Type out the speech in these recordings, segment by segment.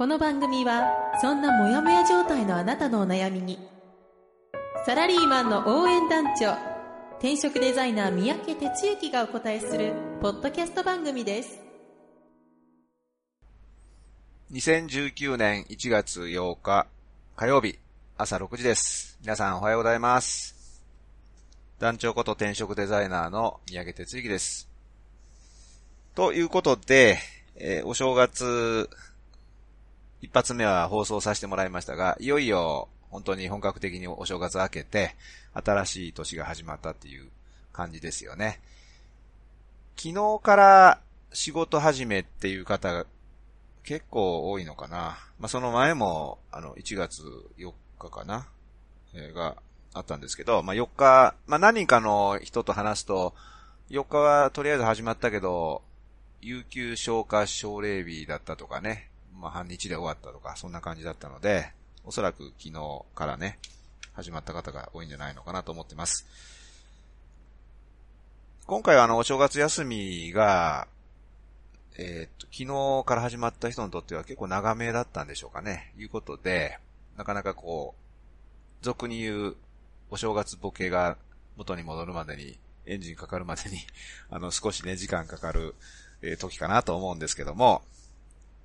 この番組はそんなモヤモヤ状態のあなたのお悩みにサラリーマンの応援団長転職デザイナー三宅哲之がお答えするポッドキャスト番組です2019年1月8日火曜日朝6時です。皆さんおはようございます。団長こと転職デザイナーの三宅哲之です。ということで、えーお正月一発目は放送させてもらいましたが、いよいよ本当に本格的にお正月明けて、新しい年が始まったっていう感じですよね。昨日から仕事始めっていう方が結構多いのかな。まあ、その前も、あの、1月4日かな、えーがあったんですけど、まあ、4日、まあ、何人かの人と話すと、4日はとりあえず始まったけど、有給消化奨励日だったとかね、まあ、半日で終わったとか、そんな感じだったので、おそらく昨日からね、始まった方が多いんじゃないのかなと思ってます。今回はあの、お正月休みが、えーっと、昨日から始まった人にとっては結構長めだったんでしょうかね。いうことで、なかなかこう、俗に言うお正月ボケが元に戻るまでに、エンジンかかるまでに、あの、少しね、時間かかる、えー時かなと思うんですけども、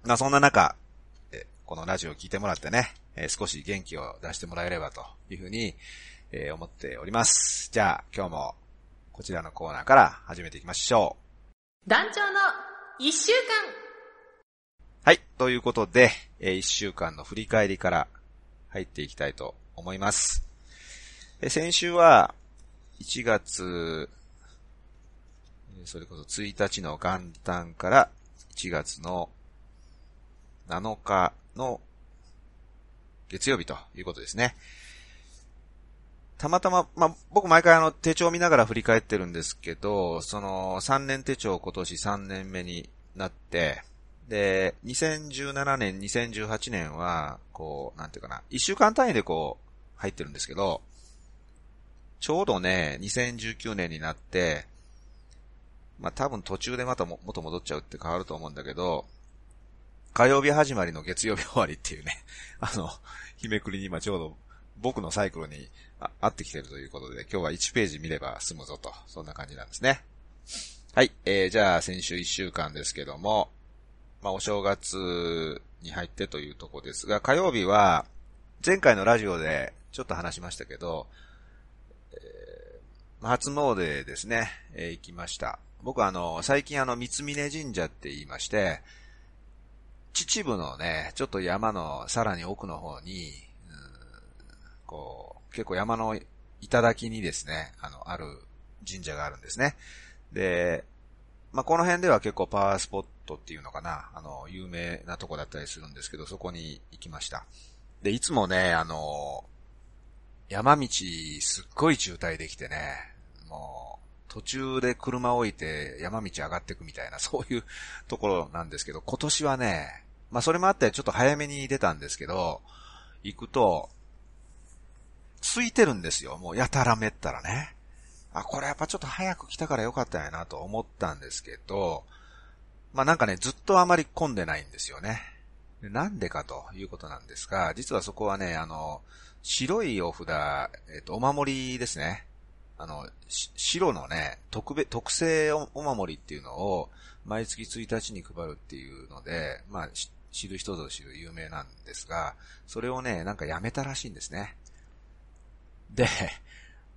まあそんな中、えーこのラジオを聞いてもらってね、えー少し元気を出してもらえればというふうに、えー思っております。じゃあ、今日もこちらのコーナーから始めていきましょう。団長の一週間はい。ということで、えー一週間の振り返りから入っていきたいと思います。えー先週は、1月、えーそれこそ1日の元旦から1月の7日の月曜日ということですね。たまたま、まあ、僕毎回あの手帳を見ながら振り返ってるんですけど、その3年手帳今年3年目になって、で、2017年、2018年は、こう、なんていうかな、1週間単位でこう、入ってるんですけど、ちょうどね、2019年になって、まあ、多分途中でまたも元戻っちゃうって変わると思うんだけど、火曜日始まりの月曜日終わりっていうね、あの、日めくりに今ちょうど僕のサイクルにあ合ってきてるということで、今日は1ページ見れば済むぞと、そんな感じなんですね。はい、えー、じゃあ先週1週間ですけども、まあお正月に入ってというとこですが、火曜日は、前回のラジオでちょっと話しましたけど、えー初詣ですね、えー行きました。僕あの、最近あの、三峯神社って言いまして、秩父のね、ちょっと山のさらに奥の方に、うんこう、結構山の頂にですね、あの、ある神社があるんですね。で、まあ、この辺では結構パワースポットっていうのかな、あの、有名なとこだったりするんですけど、そこに行きました。で、いつもね、あの、山道すっごい渋滞できてね、もう、途中で車置いて山道上がってくみたいな、そういうところなんですけど、今年はね、まあそれもあってちょっと早めに出たんですけど、行くと、空いてるんですよ。もうやたらめったらね。あ、これやっぱちょっと早く来たからよかったんやなと思ったんですけど、まあなんかね、ずっとあまり混んでないんですよね。なんでかということなんですが、実はそこはね、あの、白いお札、えっ、と、お守りですね。あの、白のね、特別、特製おお守りっていうのを、毎月1日に配るっていうので、まあ、知る人ぞ知る有名なんですが、それをね、なんかやめたらしいんですね。で、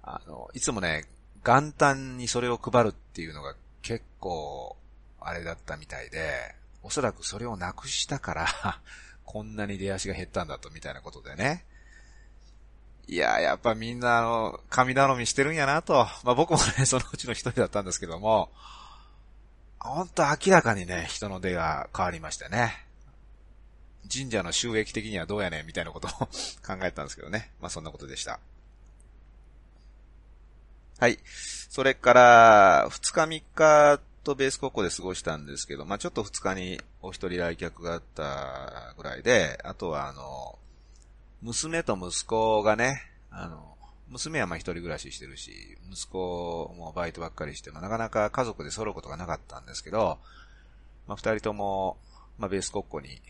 あの、いつもね、元旦にそれを配るっていうのが結構、あれだったみたいで、おそらくそれをなくしたから、こんなに出足が減ったんだと、みたいなことでね。いや、やっぱみんなあの、神頼みしてるんやなと。まあ僕もね、そのうちの一人だったんですけども、ほんと明らかにね、人の出が変わりましてね。神社の収益的にはどうやねんみたいなことを 考えたんですけどね。まあそんなことでした。はい。それから、2日3日とベース国庫で過ごしたんですけど、まあちょっと2日にお一人来客があったぐらいで、あとはあの、娘と息子がね、あの、娘はまあ一人暮らししてるし、息子もバイトばっかりして、まあなかなか家族で揃うことがなかったんですけど、まあ二人とも、まあベース国庫に、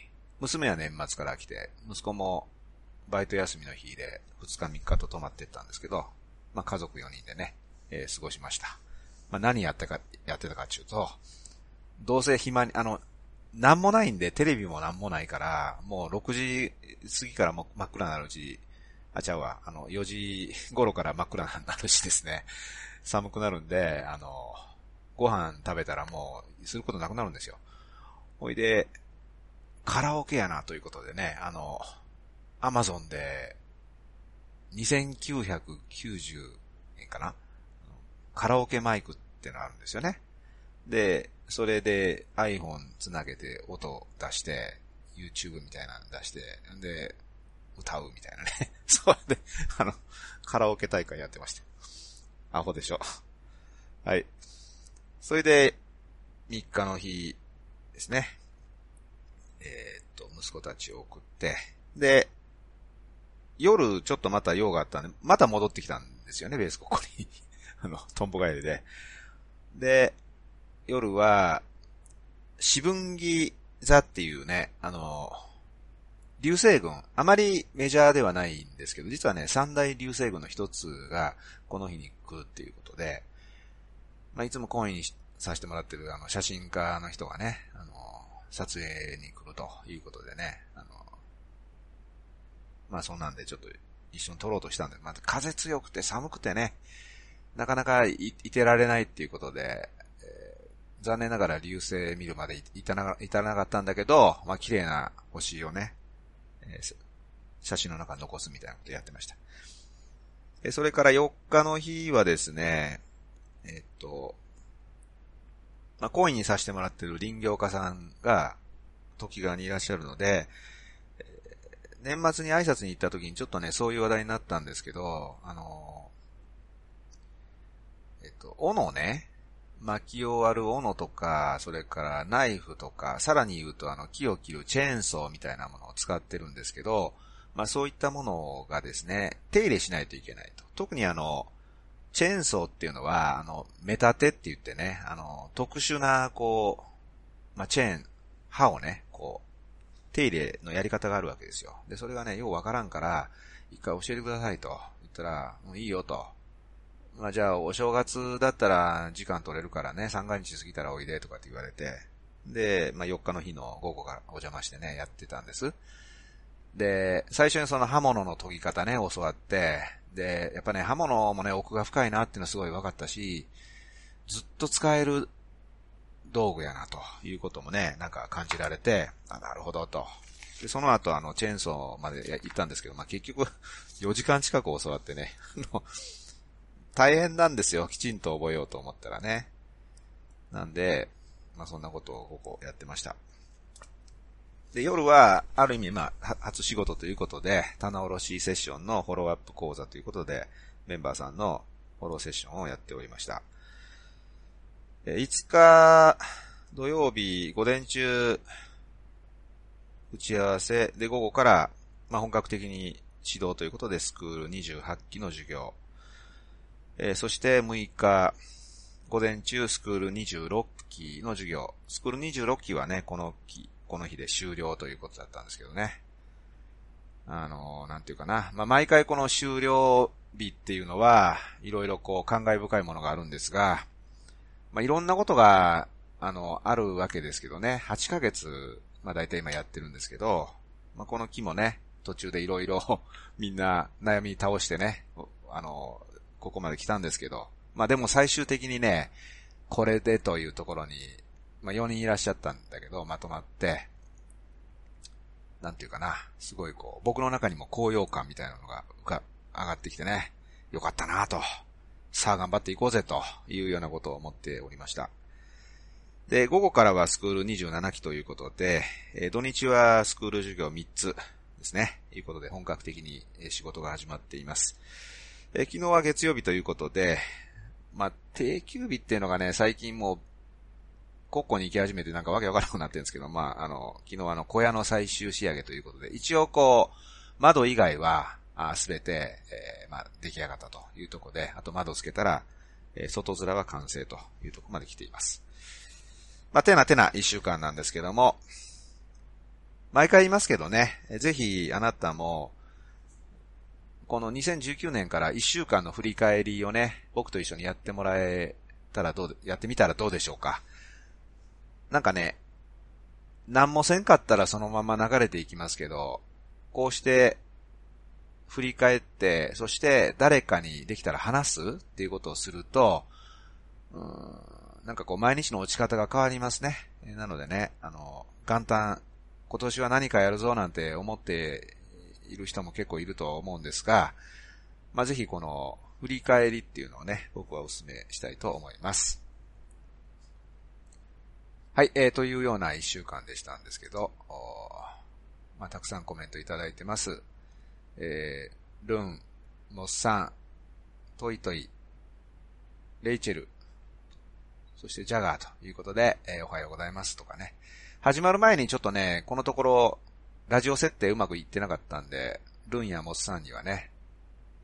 娘は年末から来て、息子もバイト休みの日で2日3日と泊まってったんですけど、まあ家族4人でね、えー、過ごしました。まあ何やったか、やってたかっていうと、どうせ暇に、あの、なんもないんで、テレビもなんもないから、もう6時過ぎからも真っ暗になるうち、あ、ちゃうわ、あの、4時頃から真っ暗になるしですね、寒くなるんで、あの、ご飯食べたらもう、することなくなるんですよ。ほいで、カラオケやなということでね、あの、アマゾンで、2990円かな？カラオケマイクってのあるんですよね。で、それで iPhone つなげて音出して、YouTube みたいなの出して、んで、歌うみたいなね。それで、あの、カラオケ大会やってました。アホでしょ。はい。それで、3日の日ですね。えー、っと、息子たちを送って、で、夜ちょっとまた用があったんで、また戻ってきたんですよね、ベースここに。あの、トンボ帰りで。で、夜は、四分木座っていうね、あの、流星群、あまりメジャーではないんですけど、実はね、三大流星群の一つが、この日に来るっていうことで、まあ、いつもコインにさせてもらってる、あの、写真家の人がね、あの、撮影に来るということでね、あの、まあ、そんなんでちょっと一緒に撮ろうとしたんで、また風強くて寒くてね、なかなかいいてられないっていうことでえ、残念ながら流星見るまで至らなかったんだけど、まあ、綺麗な星をね、えー、写真の中に残すみたいなことやってました。えそれから4日の日はですね、えっと、まあ、コインにさせてもらってる林業家さんが、時側にいらっしゃるので、年末に挨拶に行った時にちょっとね、そういう話題になったんですけど、あの、えっと、斧ね、薪を割る斧とか、それからナイフとか、さらに言うとあの木を切るチェーンソーみたいなものを使ってるんですけど、まあそういったものがですね、手入れしないといけないと。特にあの、チェーンソーっていうのは、あの、メタテって言ってね、あの、特殊な、こう、まあチェーン、刃をね、こう、手入れのやり方があるわけですよ。で、それがね、ようわからんから、一回教えてくださいと言ったら、もういいよと。まあじゃあ、お正月だったら時間取れるからね、三が日過ぎたらおいでとかって言われて、で、まあ4日の日の午後がお邪魔してね、やってたんです。で、最初にその刃物の研ぎ方ね、教わって、で、やっぱね、刃物もね、奥が深いなっていうのはすごい分かったし、ずっと使える道具やなということもね、なんか感じられて、あ、なるほどと。で、その後あの、チェーンソーまで行ったんですけど、まあ、結局 4時間近く教わってね、大変なんですよ。きちんと覚えようと思ったらね。なんで、まあそんなことをここやってました。で、夜は、ある意味、まあ、初仕事ということで、棚卸しセッションのフォローアップ講座ということで、メンバーさんのフォローセッションをやっておりました。え5日土曜日午前中、打ち合わせで午後から、まあ、本格的に指導ということでスクール28期の授業。えー、そして6日、午前中スクール26期の授業。スクール26期はね、この期、この日で終了ということだったんですけどね。あの、なんていうかな。まあ、毎回この終了日っていうのは、いろいろこう、感慨深いものがあるんですが、まあ、いろんなことが、あの、あるわけですけどね。8ヶ月、まあ、大体今やってるんですけど、まあ、この木もね、途中でいろいろ みんな悩み倒してね、あの、ここまで来たんですけど、まあでも最終的にね、これでというところに、まあ4人いらっしゃったんだけど、まとまって、なんていうかな、すごいこう、僕の中にも高揚感みたいなのが上がってきてね、よかったなと、さあ頑張っていこうぜというようなことを思っておりました。で、午後からはスクール27期ということで、え土日はスクール授業3つですね。ということで、本格的に仕事が始まっています。え昨日は月曜日ということで、まあ、定休日っていうのがね、最近もう、国庫に行き始めてなんかわけわからなくなってるんですけど、まあ、あの、昨日あの、小屋の最終仕上げということで、一応こう、窓以外は、すべて、えー、まあ、出来上がったというところで、あと窓つけたら、えー、外面は完成というところまで来ています。まあ、てなてな一週間なんですけども、毎回言いますけどね、ぜひあなたも、この2019年から1週間の振り返りをね、僕と一緒にやってもらえたらどう、やってみたらどうでしょうか。なんかね、何もせんかったらそのまま流れていきますけど、こうして振り返って、そして誰かにできたら話す？っていうことをすると、うん、なんかこう毎日の落ち方が変わりますね。なのでね、あの、元旦、今年は何かやるぞなんて思っている人も結構いると思うんですが、まあ、ぜひこの振り返りっていうのをね、僕はお勧めしたいと思います。はい、えー、というような一週間でしたんですけど、まあ、たくさんコメントいただいてます。えー、ルン、モッサン、トイトイ、レイチェル、そしてジャガーということで、えー、おはようございますとかね。始まる前にちょっとね、このところ、ラジオ設定うまくいってなかったんで、ルンやモスさんにはね、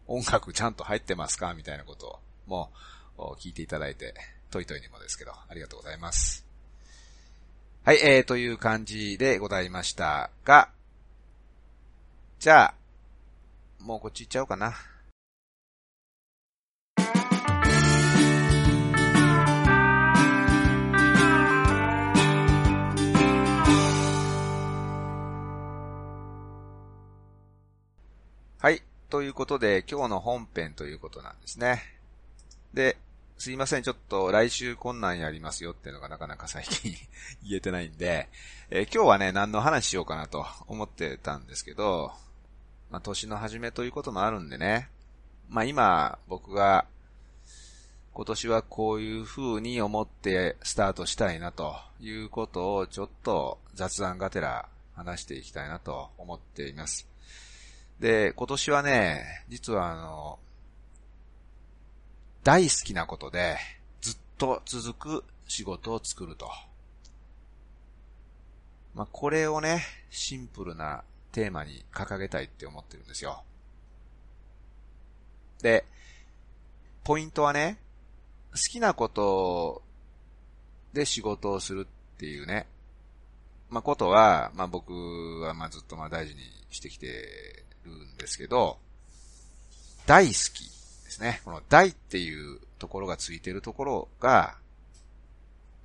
音楽ちゃんと入ってますかみたいなことを、もう、聞いていただいて、トイトイにもですけど、ありがとうございます。はい、えー、という感じでございましたが、じゃあ、もうこっち行っちゃおうかな。はい。ということで、今日の本編ということなんですね。で、すいません、ちょっと来週困難やりますよっていうのがなかなか最近 言えてないんで、えー、今日はね、何の話しようかなと思ってたんですけど、まあ、年の初めということもあるんでね、まあ今、僕が、今年はこういう風に思ってスタートしたいなということをちょっと雑談がてら話していきたいなと思っています。で、今年はね、実はあの、大好きなことで、ずっと続く仕事を作ると。まあ、これをね、シンプルなテーマに掲げたいって思ってるんですよ。で、ポイントはね、好きなことで仕事をするっていうね、まあ、ことは、まあ、僕はま、ずっとま、大事にしてきてるんですけど、大好きですね。この大っていうところがついてるところが、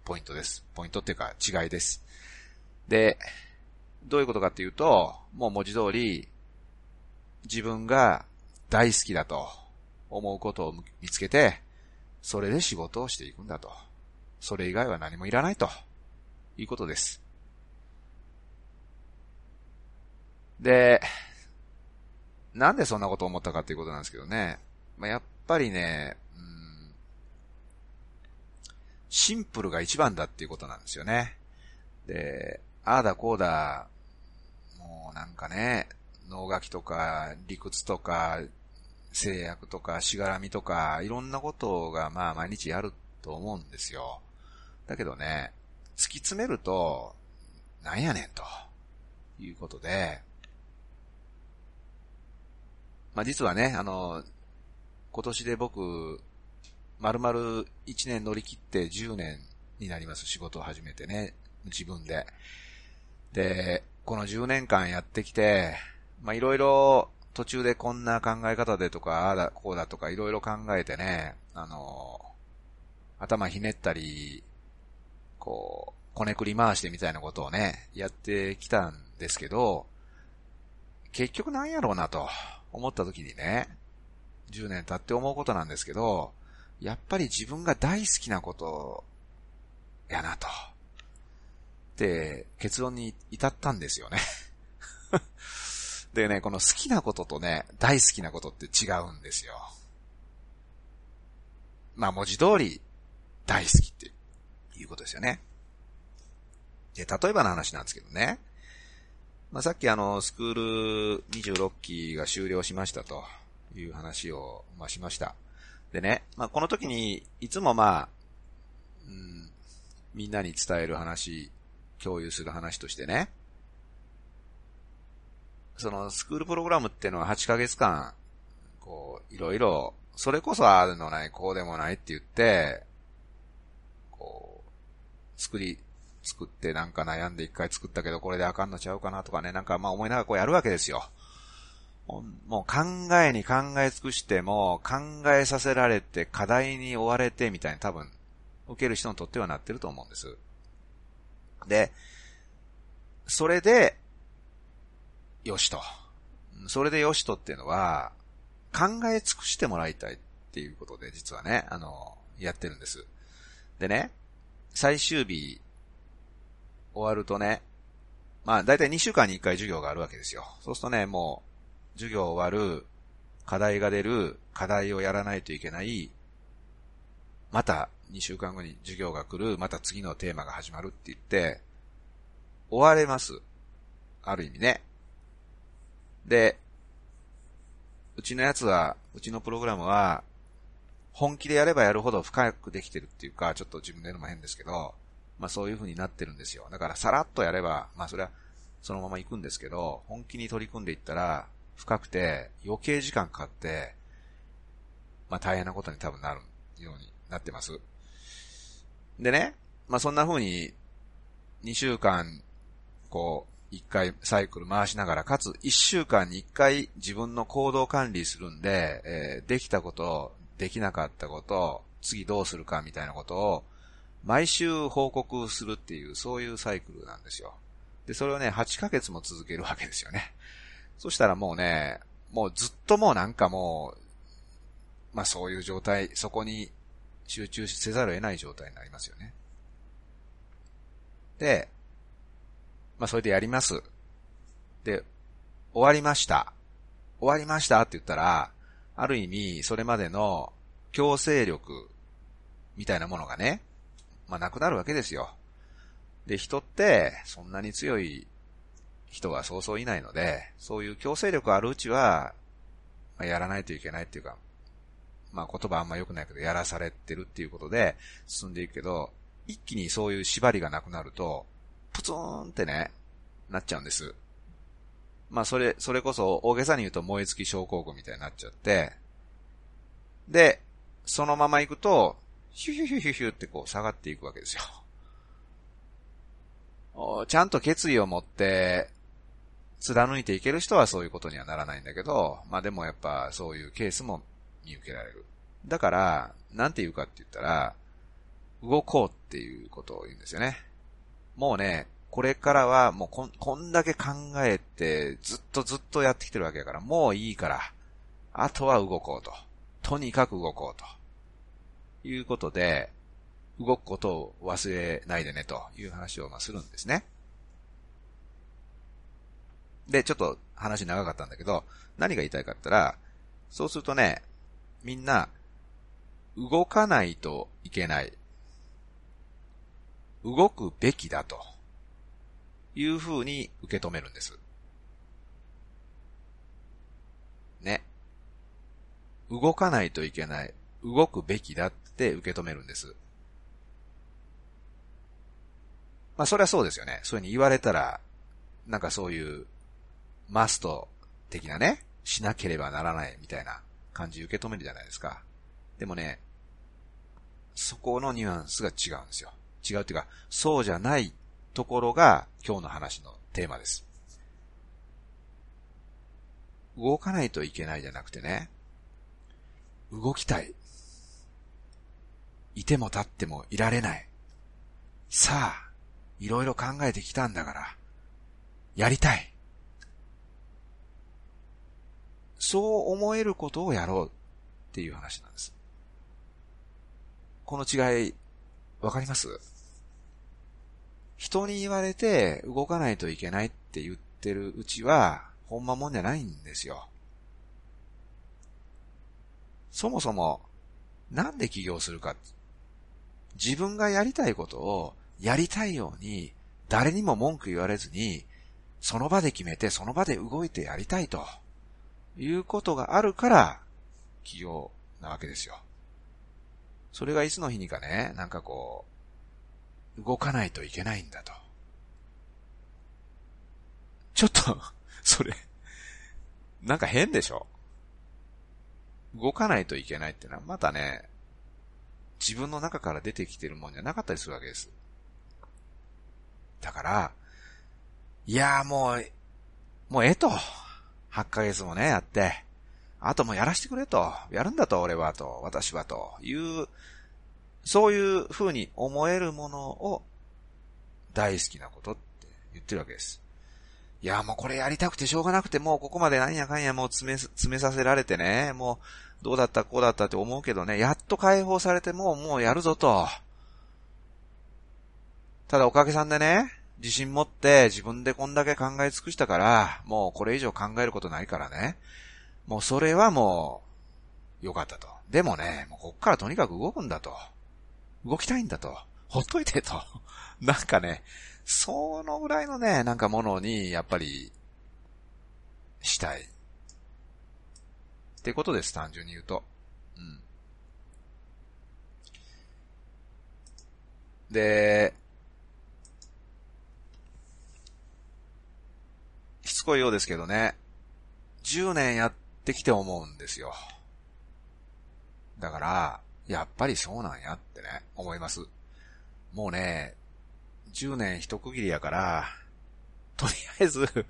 ポイントです。ポイントっていうか違いです。で、どういうことかっていうと、もう文字通り、自分が大好きだと思うことを見つけて、それで仕事をしていくんだと。それ以外は何もいらないということです。で、なんでそんなこと思ったかっていうことなんですけどね。まあ、やっぱりね、うん、シンプルが一番だっていうことなんですよね。で、ああだこうだ、もうなんかね、脳書きとか理屈とか制約とかしがらみとかいろんなことがまあ毎日やると思うんですよ。だけどね、突き詰めると、なんやねんということで、まあ、実はね、あの、今年で僕、丸々1年乗り切って10年になります。仕事を始めてね。自分で。で、この10年間やってきて、ま、いろいろ途中でこんな考え方でとか、ああだ、こうだとかいろいろ考えてね、あの、頭ひねったり、こう、こねくり回してみたいなことをね、やってきたんですけど、結局なんやろうなと。思った時にね、10年経って思うことなんですけど、やっぱり自分が大好きなことやなと。で、結論に至ったんですよね でね、この好きなこととね、大好きなことって違うんですよ。まあ文字通り、大好きっていうことですよね。で、例えばの話なんですけどね。まあ、さっきあの、スクール26期が終了しましたという話を、まあ、しました。でね、まあ、この時に、いつもまあ、うん、みんなに伝える話、共有する話としてね、そのスクールプログラムっていうのは8ヶ月間、こう、いろいろ、それこそあるのない、こうでもないって言って、こう、作り、作ってなんか悩んで一回作ったけどこれであかんのちゃうかなとかね、なんかまあ思いながらこうやるわけですよ。もう考えに考え尽くしても考えさせられて課題に追われてみたいに多分受ける人にとってはなってると思うんです。で、それで、よしと。それでよしとっていうのは、考え尽くしてもらいたいっていうことで、実はね、あの、やってるんです。でね、最終日、終わるとね、まあ、だいたい2週間に1回授業があるわけですよ。そうするとね、もう、授業終わる、課題が出る、課題をやらないといけない、また2週間後に授業が来る、また次のテーマが始まるって言って、終われます。ある意味ね。で、うちのやつは、うちのプログラムは、本気でやればやるほど深くできてるっていうか、ちょっと自分で言うのも変ですけど、まあそういう風になってるんですよ。だからさらっとやれば、まあそれはそのまま行くんですけど、本気に取り組んでいったら、深くて余計時間かかって、まあ大変なことに多分なるようになってます。でね、まあそんな風に2週間、こう、1回サイクル回しながら、かつ1週間に1回自分の行動管理するんで、えー、できたこと、できなかったこと、次どうするかみたいなことを、毎週報告するっていう、そういうサイクルなんですよ。で、それをね、8ヶ月も続けるわけですよね。そしたらもうね、もうずっともうなんかもう、まあそういう状態、そこに集中せざるを得ない状態になりますよね。で、まあそれでやります。で、終わりました。終わりましたって言ったら、ある意味、それまでの強制力みたいなものがね、まあなくなるわけですよ。で、人って、そんなに強い人がそうそういないので、そういう強制力あるうちは、まあ、やらないといけないっていうか、まあ言葉あんま良くないけど、やらされてるっていうことで進んでいくけど、一気にそういう縛りがなくなると、プツーンってね、なっちゃうんです。まあそれ、それこそ大げさに言うと燃え尽き症候群みたいになっちゃって、で、そのまま行くと、ヒュヒュヒュヒュヒュってこう下がっていくわけですよ。ちゃんと決意を持って、貫いていける人はそういうことにはならないんだけど、まあでもやっぱそういうケースも見受けられる。だから、なんて言うかって言ったら、動こうっていうことを言うんですよね。もうね、これからはもうこんこんだけ考えてずっとずっとやってきてるわけだから、もういいから、あとは動こうと。とにかく動こうと。いうことで、動くことを忘れないでねという話をまするんですね。で、ちょっと話長かったんだけど、何が言いたいかったら、そうするとね、みんな、動かないといけない。動くべきだという風に受け止めるんです。ね。動かないといけない。動くべきだって受け止めるんです。まあそれはそうですよね。そういうふうに言われたら、なんかそういう、マスト的なね、しなければならないみたいな感じ受け止めるじゃないですか。でもね、そこのニュアンスが違うんですよ。違うっていうか、そうじゃないところが今日の話のテーマです。動かないといけないじゃなくてね、動きたい。いても立ってもいられない。さあ、いろいろ考えてきたんだから、やりたい。そう思えることをやろうっていう話なんです。この違い、わかります？人に言われて動かないといけないって言ってるうちは、ほんまもんじゃないんですよ。そもそも、なんで起業するか。自分がやりたいことをやりたいように誰にも文句言われずに、その場で決めて、その場で動いてやりたいと、いうことがあるから、起業なわけですよ。それがいつの日にかね、なんかこう、動かないといけないんだと。ちょっと、それ、なんか変でしょ？動かないといけないってのは、またね、自分の中から出てきてるもんじゃなかったりするわけです。だから、いやーもう、もうええと。8ヶ月もね、やって。あともうやらしてくれと。やるんだと、俺はと。私はと。いう、そういう風に思えるものを大好きなことって言ってるわけです。いや、もうこれやりたくてしょうがなくて、もうここまで何やかんやもう詰め、詰めさせられてね、もうどうだったこうだったって思うけどね、やっと解放されてもう、もうやるぞと。ただおかげさんでね、自信持って自分でこんだけ考え尽くしたから、もうこれ以上考えることないからね。もうそれはもう、良かったと。でもね、もうこっからとにかく動くんだと。動きたいんだと。ほっといてと。なんかね、そのぐらいのね、なんかものに、やっぱり、したい。ってことです、単純に言うと。うん。で、つこいようですけどね、10年やってきて思うんですよ。だから、やっぱりそうなんやってね、思います。もうね、10年一区切りやから、とりあえず、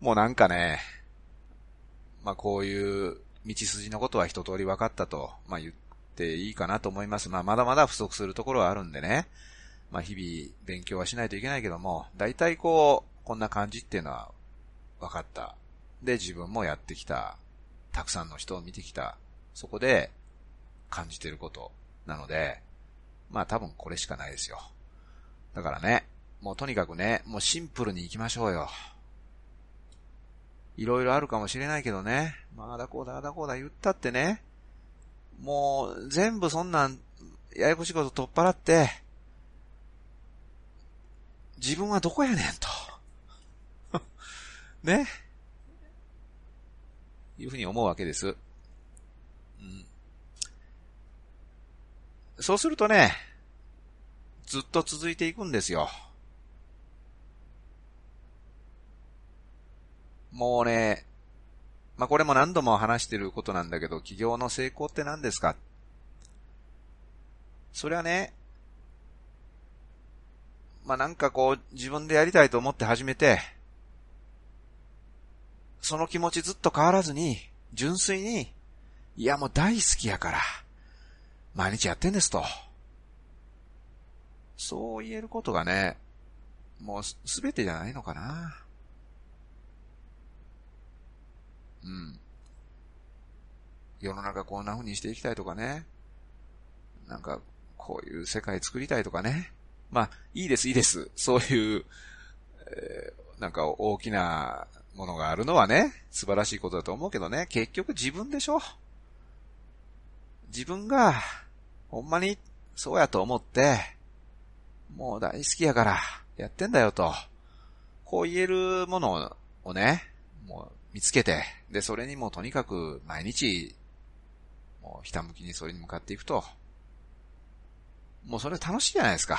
もうなんかね、まあこういう道筋のことは一通り分かったと、まあ言っていいかなと思います。まあまだまだ不足するところはあるんでね。まあ日々勉強はしないといけないけども、大体こう、こんな感じっていうのは分かった。で、自分もやってきた。たくさんの人を見てきた。そこで感じてることなので、まあ多分これしかないですよ。だからね、もうとにかくね、もうシンプルに行きましょうよ。いろいろあるかもしれないけどね。まあ、だこうだ、あだこうだ言ったってね。もう、全部そんなん、ややこしいこと取っ払って、自分はどこやねんと。ね。いうふうに思うわけです。うん。そうするとね、ずっと続いていくんですよ。もうね、まあ、これも何度も話してることなんだけど、企業の成功って何ですか？それはね、まあ、なんかこう、自分でやりたいと思って始めて、その気持ちずっと変わらずに、純粋に、いやもう大好きやから、毎日やってんですと。そう言えることがね、もうすべてじゃないのかな。うん。世の中こんな風にしていきたいとかね。なんか、こういう世界作りたいとかね。まあ、いいです、いいです。そういう、えー、なんか大きなものがあるのはね、素晴らしいことだと思うけどね、結局自分でしょ自分が、ほんまにそうやと思って、もう大好きやから、やってんだよと。こう言えるものをね、もう見つけて、で、それにもうとにかく毎日、もうひたむきにそれに向かっていくと、もうそれ楽しいじゃないですか。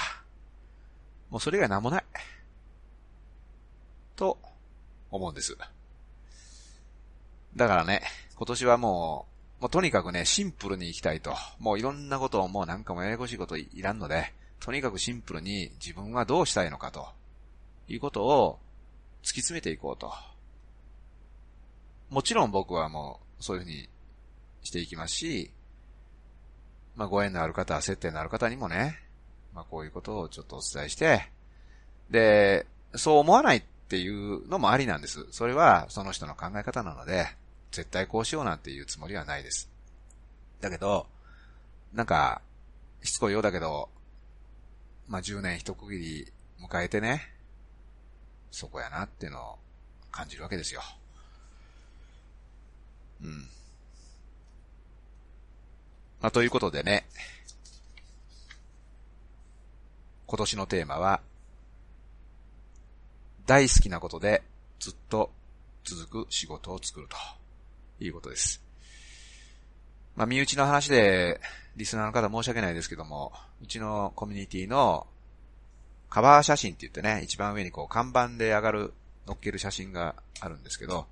もうそれ以外なんもない。と、思うんです。だからね、今年はもう、もうとにかくね、シンプルに行きたいと。もういろんなことをもうなんかもややこしいこといらんので、とにかくシンプルに自分はどうしたいのかと、いうことを突き詰めていこうと。もちろん僕はもうそういうふうにしていきますし、まあご縁のある方、接点のある方にもね、まあこういうことをちょっとお伝えして、で、そう思わないっていうのもありなんです。それはその人の考え方なので、絶対こうしようなんていうつもりはないです。だけど、なんか、しつこいようだけど、まあ、10年一区切り迎えてね、そこやなっていうのを感じるわけですよ。うん。まあ、ということでね、今年のテーマは、大好きなことでずっと続く仕事を作るということです。まあ、身内の話で、リスナーの方申し訳ないですけども、うちのコミュニティのカバー写真って言ってね、一番上にこう看板で上がる、乗っける写真があるんですけど、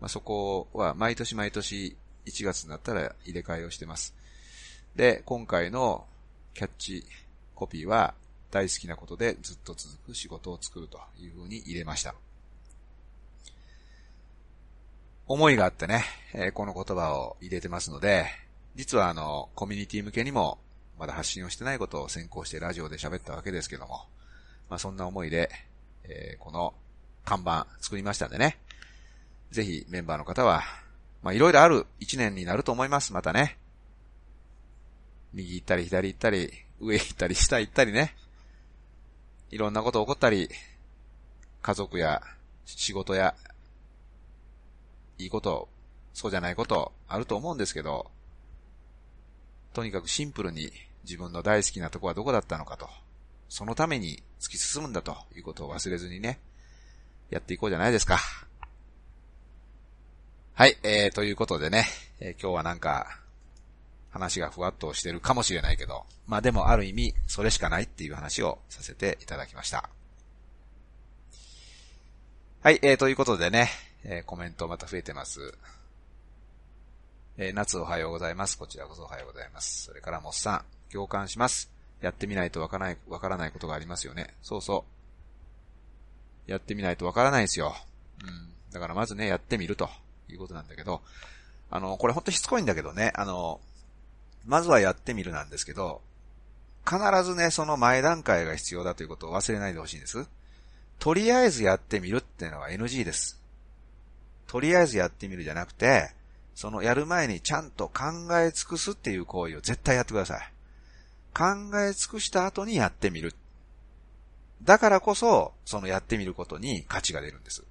まあ、そこは毎年毎年1月になったら入れ替えをしてます。で、今回のキャッチコピーは大好きなことでずっと続く仕事を作るという風に入れました。思いがあってね、え、この言葉を入れてますので、実はあの、コミュニティ向けにも、まだ発信をしてないことを先行してラジオで喋ったわけですけども、まあそんな思いで、えー、この看板作りましたんでね、ぜひメンバーの方は、まあいろいろある一年になると思います、またね。右行ったり左行ったり、上行ったり下行ったりね。いろんなこと起こったり、家族や仕事やいいこと、そうじゃないこと、あると思うんですけど、とにかくシンプルに自分の大好きなとこはどこだったのかと、そのために突き進むんだということを忘れずにね、やっていこうじゃないですか。はい、えー、ということでね、えー、今日はなんか、話がふわっとしてるかもしれないけど、まあでもある意味、それしかないっていう話をさせていただきました。はい、えー、ということでね、えー、コメントまた増えてます。えー、夏おはようございます。こちらこそおはようございます。それからもっさん、共感します。やってみないとわからない、わからないことがありますよね。そうそう。やってみないとわからないですよ。うん。だからまずね、やってみるということなんだけど、あの、これほんとしつこいんだけどね、あの、まずはやってみるなんですけど、必ずね、その前段階が必要だということを忘れないでほしいんです。とりあえずやってみるっていうのは NG です。とりあえずやってみるじゃなくて、そのやる前にちゃんと考え尽くすっていう行為を絶対やってください。考え尽くした後にやってみる。だからこそ、そのやってみることに価値が出るんです。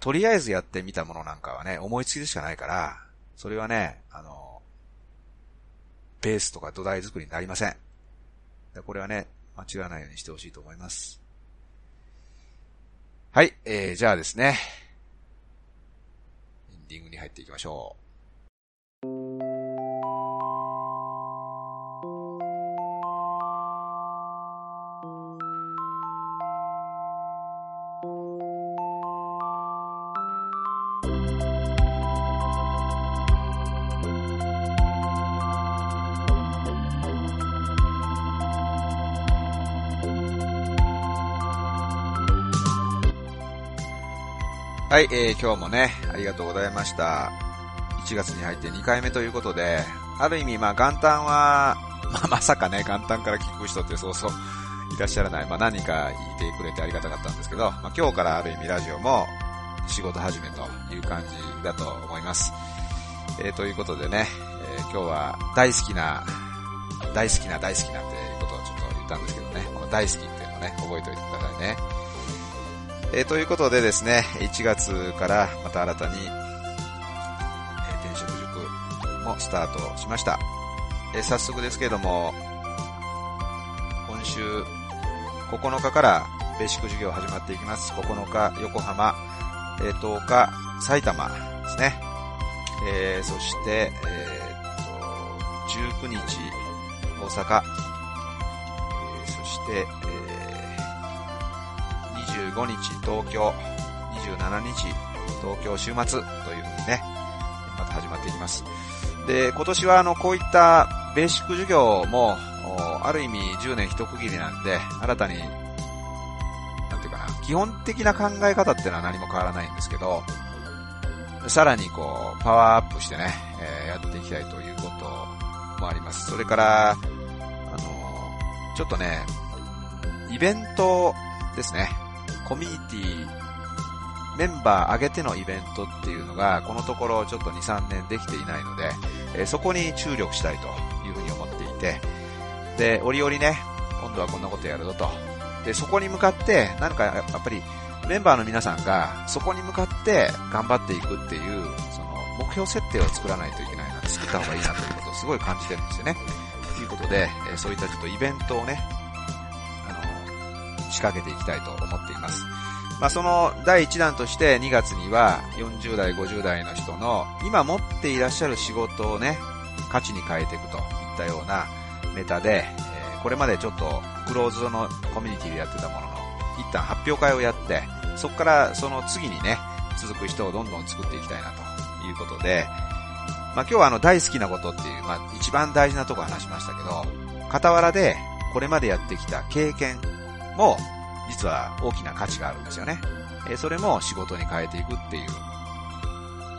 とりあえずやってみたものなんかはね、思いつきでしかないから、それはね、あの、ベースとか土台作りになりません。これはね、間違わないようにしてほしいと思います。はい、えー、じゃあですね。エンディングに入っていきましょう。はい、えー、今日もね、ありがとうございました。1月に入って2回目ということで、ある意味、まあ元旦は、まあまさかね、元旦から聞く人ってそうそういらっしゃらない。まあ何人かいてくれてありがたかったんですけど、まあ今日からある意味ラジオも仕事始めという感じだと思います。えー、ということでね、えー、今日は大好きな、大好きな大好きなっていうことをちょっと言ったんですけどね、この大好きっていうのをね、覚えておいてくださいね。えー、ということでですね、1月からまた新たに、えー、転職塾もスタートしました。えー、早速ですけれども、今週9日からベーシック授業始まっていきます。9日横浜、えー、10日埼玉ですね。えー、そして、えー、と19日大阪、えー、そして、えー25日東京、27日東京週末というふうにね、また始まっていきます。で、今年はあの、こういったベーシック授業も、ある意味10年一区切りなんで、新たに、なんていうかな、基本的な考え方っていうのは何も変わらないんですけど、さらにこう、パワーアップしてね、えー、やっていきたいということもあります。それから、あのちょっとね、イベントですね。コミュニティ、メンバー上げてのイベントっていうのが、このところちょっと2、3年できていないので、え、そこに注力したいというふうに思っていて、で、折々ね、今度はこんなことやるぞと。で、そこに向かって、なんかやっぱり、メンバーの皆さんが、そこに向かって頑張っていくっていう、その、目標設定を作らないといけないな、作った方がいいなということをすごい感じてるんですよね。ということで、え、そういったちょっとイベントをね、仕掛けていきたいと思っています。まあ、その第1弾として2月には40代、50代の人の今持っていらっしゃる仕事をね、価値に変えていくといったようなネタで、えー、これまでちょっとクローズドのコミュニティでやってたものの、一旦発表会をやって、そこからその次にね、続く人をどんどん作っていきたいなということで、まあ、今日はあの大好きなことっていう、まあ、一番大事なとこ話しましたけど、傍らでこれまでやってきた経験も実は大きな価値があるんですよね。えそれも仕事に変えていくっていう、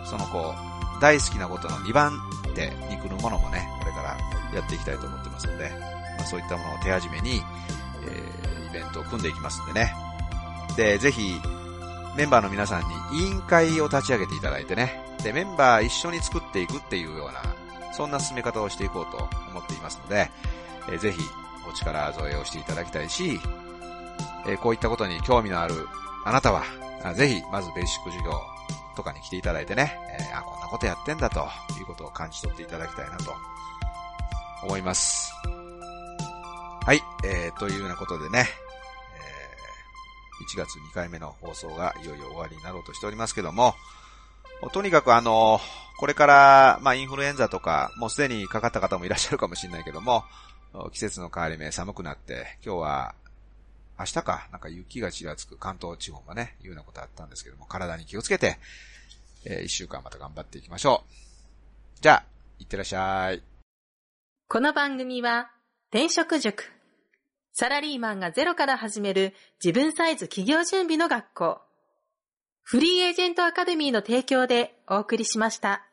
そのこう、大好きなことの2番手に来るものもね、これからやっていきたいと思ってますので、まあ、そういったものを手始めに、えー、イベントを組んでいきますんでね。で、ぜひ、メンバーの皆さんに委員会を立ち上げていただいてね、で、メンバー一緒に作っていくっていうような、そんな進め方をしていこうと思っていますので、えー、ぜひ、お力添えをしていただきたいし、え、こういったことに興味のあるあなたは、ぜひ、まずベーシック授業とかに来ていただいてね、え、あ、こんなことやってんだということを感じ取っていただきたいなと思います。はい、えー、というようなことでね、えー、1月2回目の放送がいよいよ終わりになろうとしておりますけども、とにかくあの、これから、まあ、インフルエンザとか、もうすでにかかった方もいらっしゃるかもしれないけども、季節の変わり目寒くなって、今日は明日か、なんか雪がちらつく関東地方がね、いうようなことあったんですけども、体に気をつけて、えー、一週間また頑張っていきましょう。じゃあ、いってらっしゃい。この番組は、転職塾。サラリーマンがゼロから始める自分サイズ企業準備の学校。フリーエージェントアカデミーの提供でお送りしました。